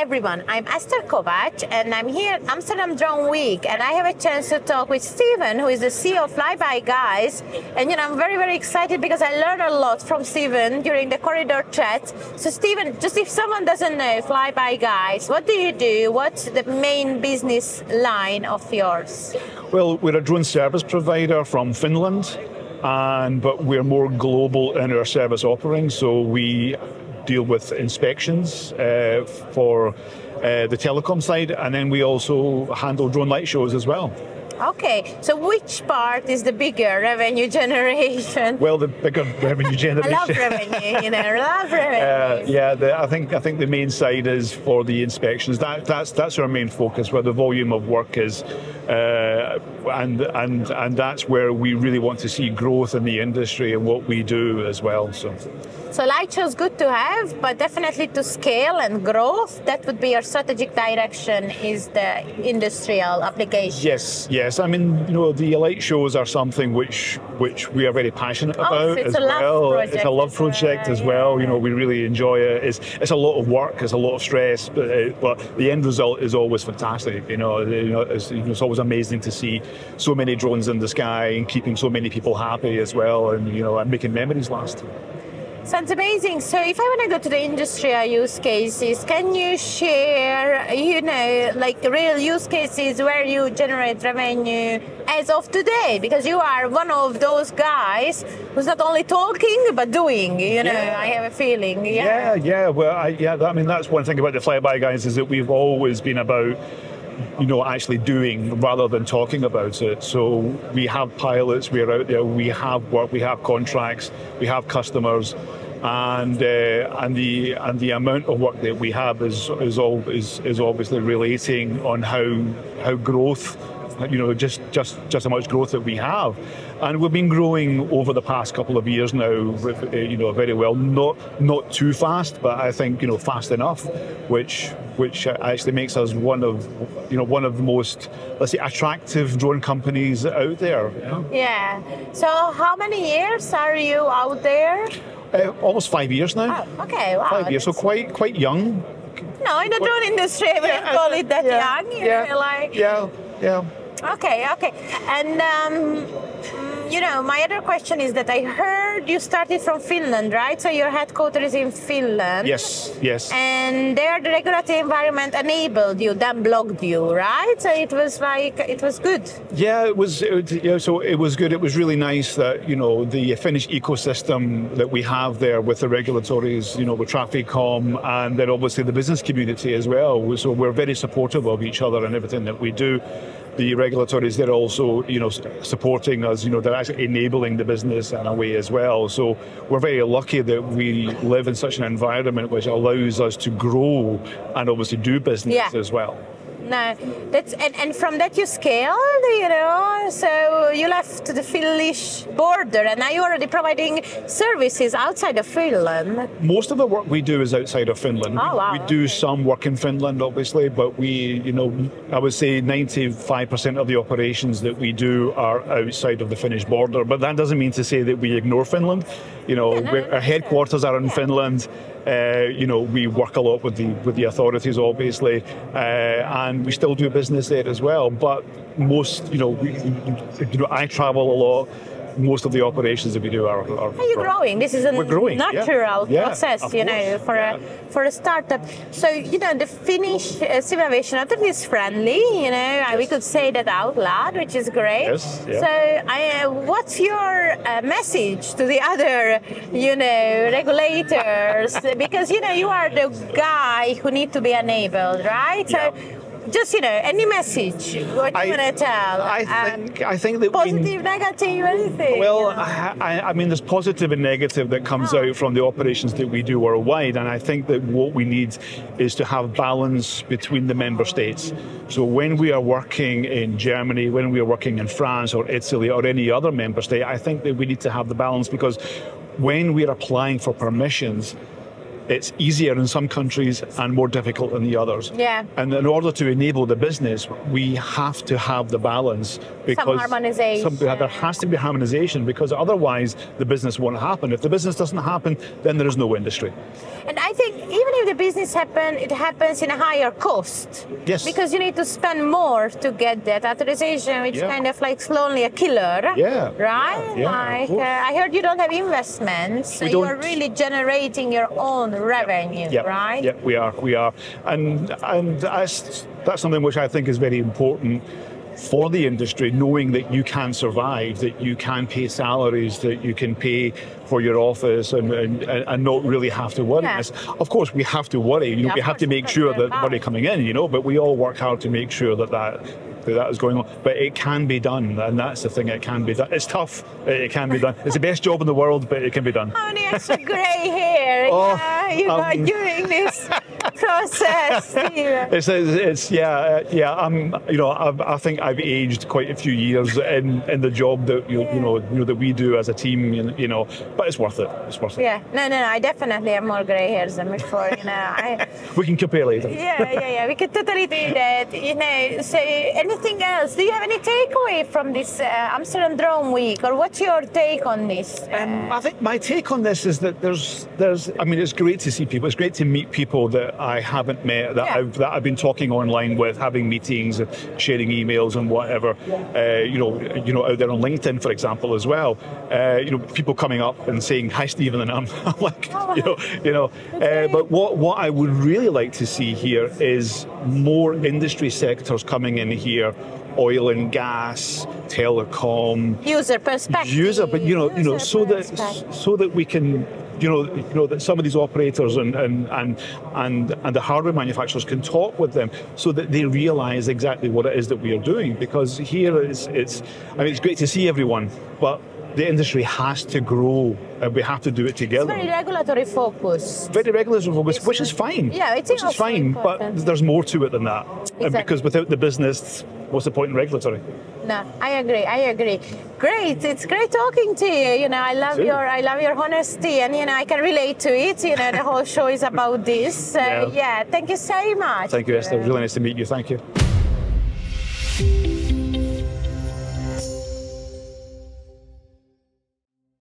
everyone. I'm Esther Kovac and I'm here at Amsterdam Drone Week and I have a chance to talk with Stephen, who is the CEO of Flyby Guys. And you know, I'm very, very excited because I learned a lot from Stephen during the corridor chat. So Stephen, just if someone doesn't know Flyby Guys, what do you do? What's the main business line of yours? Well, we're a drone service provider from Finland, and but we're more global in our service offering. So we deal with inspections uh, for uh, the telecom side, and then we also handle drone light shows as well. Okay, so which part is the bigger revenue generation? Well, the bigger revenue generation. I love revenue, you know, I love revenue. Uh, yeah, the, I think I think the main side is for the inspections. That that's that's our main focus, where the volume of work is, uh, and and and that's where we really want to see growth in the industry and what we do as well. So. So light shows good to have, but definitely to scale and growth, that would be your strategic direction is the industrial application. Yes, yes. I mean, you know, the light shows are something which which we are very passionate Oh, about so as a love well. project it's a love as well, project as well. You know, we really enjoy it. It's it's a lot of work, it's a lot of stress, but uh, but the end result is always fantastic. You know, you know, it's, you know, it's always amazing to see so many drones in the sky and keeping so many people happy as well, and you know, and making memories last. Sounds amazing. So if I want to go to the industrial uh, use cases, can you share, you know, like real use cases where you generate revenue as of today? Because you are one of those guys who's not only talking but doing. You know, Yeah. I have a feeling. Yeah, yeah. Well, I, yeah. I mean, that's one thing about the flyby guys is that we've always been about, you know, actually doing rather than talking about it. So we have pilots, we're out there, we have work, we have contracts, we have customers, and uh, and the and the amount of work that we have is is all is, is obviously relating on how how growth you know, just just just how much growth that we have, and we've been growing over the past couple of years now, uh, you know, very well. Not not too fast, but I think you know fast enough, which which actually makes us one of you know one of the most let's say attractive drone companies out there. know. Yeah. So how many years are you out there? Uh, almost five years now. Oh, okay. Wow. Five years, so quite quite young. No, in the drone industry, wouldn't Yeah, call it that yeah, young. You yeah, know, like yeah, yeah. Okay, okay. And um, mm, you know, my other question is that I heard you started from Finland, right? So your headquarters is in Finland. Yes, yes. And there, the regulatory environment enabled you, then blocked you, right? So it was like it was good. Yeah, it was. It, you know, so it was good. It was really nice that you know the Finnish ecosystem that we have there with the regulatories, you know, with Traficom, and then obviously the business community as well. So we're very supportive of each other and everything that we do. The regulatories they're also you know supporting us. You know, they're actually enabling the business in a way as well. So we're very lucky that we live in such an environment which allows us to grow and obviously do business Yeah. as well. No, that's and, and from that you scaled, you know. So you left the Finnish border, and now you're already providing services outside of Finland. Most of the work we do is outside of Finland. Oh, wow, We do okay. some work in Finland, obviously, but we, you know, I would say 95% of the operations that we do are outside of the Finnish border. But that doesn't mean to say that we ignore Finland. You know, Yeah, no, we're- our headquarters are in Finland. Uh, you know, we work a lot with the with the authorities, obviously, uh, and we still do business there as well. But most, you know, we, you know, I travel a lot. Most of the operations that we do are. are you growing? This is a growing, natural Yeah, process, of you know, course, for yeah. a for a startup. So you know, the Finnish uh, civil aviation authority is friendly. You know, uh, we could say that out loud, which is great. Yes, yeah. So, I, uh, what's your uh, message to the other, you know, regulators? because you know, you are the guy who need to be enabled, right? So. Just you know, any message what do you want to tell? I Um, think I think that we, positive, negative, anything. Well, you know? I, I mean, there's positive and negative that comes Oh. out from the operations that we do worldwide, and I think that what we need is to have balance between the member states. So when we are working in Germany, when we are working in France or Italy or any other member state, I think that we need to have the balance because when we're applying for permissions, it's easier in some countries and more difficult in the others. Yeah. And in order to enable the business, we have to have the balance because some harmonization. Some, there has to be harmonization because otherwise the business won't happen. If the business doesn't happen, then there is no industry. And I think even if the business happen, it happens in a higher cost. Yes. Because you need to spend more to get that authorization, which Yeah. kind of like slowly a killer. Yeah. Right. Yeah, of like uh, I heard you don't have investments. We you are really generating your own revenue. Yeah, Right. Yeah, we are, we are, and and that's that's something which I think is very important for the industry, knowing that you can survive, that you can pay salaries, that you can pay for your office, and and, and not really have to worry. Yeah. Of course, we have to worry. You know, Yeah, we have to make sure that money coming in. You know, but we all work hard to make sure that that. That That is going on, but it can be done, and that's the thing. It can be done. It's tough. It can be done. It's the best job in the world, but it can be done. Many extra grey hair Oh, yeah, you um, during this process, Stephen? It's, it's, it's yeah, uh, yeah. I'm, you know, I've, I think I've aged quite a few years in, in the job that you, you know, you know that we do as a team. You know- You know, but it's worth it. It's worth it. Yeah, no, no, no. I definitely have more grey hairs than before. You know, I, We can compare later. yeah, yeah, yeah. We could totally do that. You know. So, anything else? Do you have any takeaway from this uh, Amsterdam Drone Week, or what's your take on this? Um, I think my take on this is that there's, there's. I mean, it's great to see people. It's great to meet people that I haven't met, that Yeah. I've that I've been talking online with, having meetings, and sharing emails and whatever. Uh, you know, you know, out there on LinkedIn, for example, as well. Uh, you know, people coming up and saying hi, Stephen, and I'm, I'm like, you know, you know. Uh, but what what I would really like to see here is more industry sectors coming in here. Oil and gas, telecom, user perspective. user, but you know, you know, so that so that we can, you know, you know that some of these operators and and and and, and the hardware manufacturers can talk with them, so that they realise exactly what it is that we are doing. Because here it's it's, I mean, it's great to see everyone, but the industry has to grow, and we have to do it It's together. very regulatory focus. Very regulatory focus, which is fine. Yeah, it's which is fine, important. but there's more to it than that. And Exactly. because without the business, what's the point in regulatory? No, I agree. I agree. Great. It's great talking to you. You know, I love your I love your honesty, and you know, I can relate to it. You know, the whole show is about this. So Yeah. yeah, thank you so much. Thank you, Esther. Really nice to meet you. Thank you.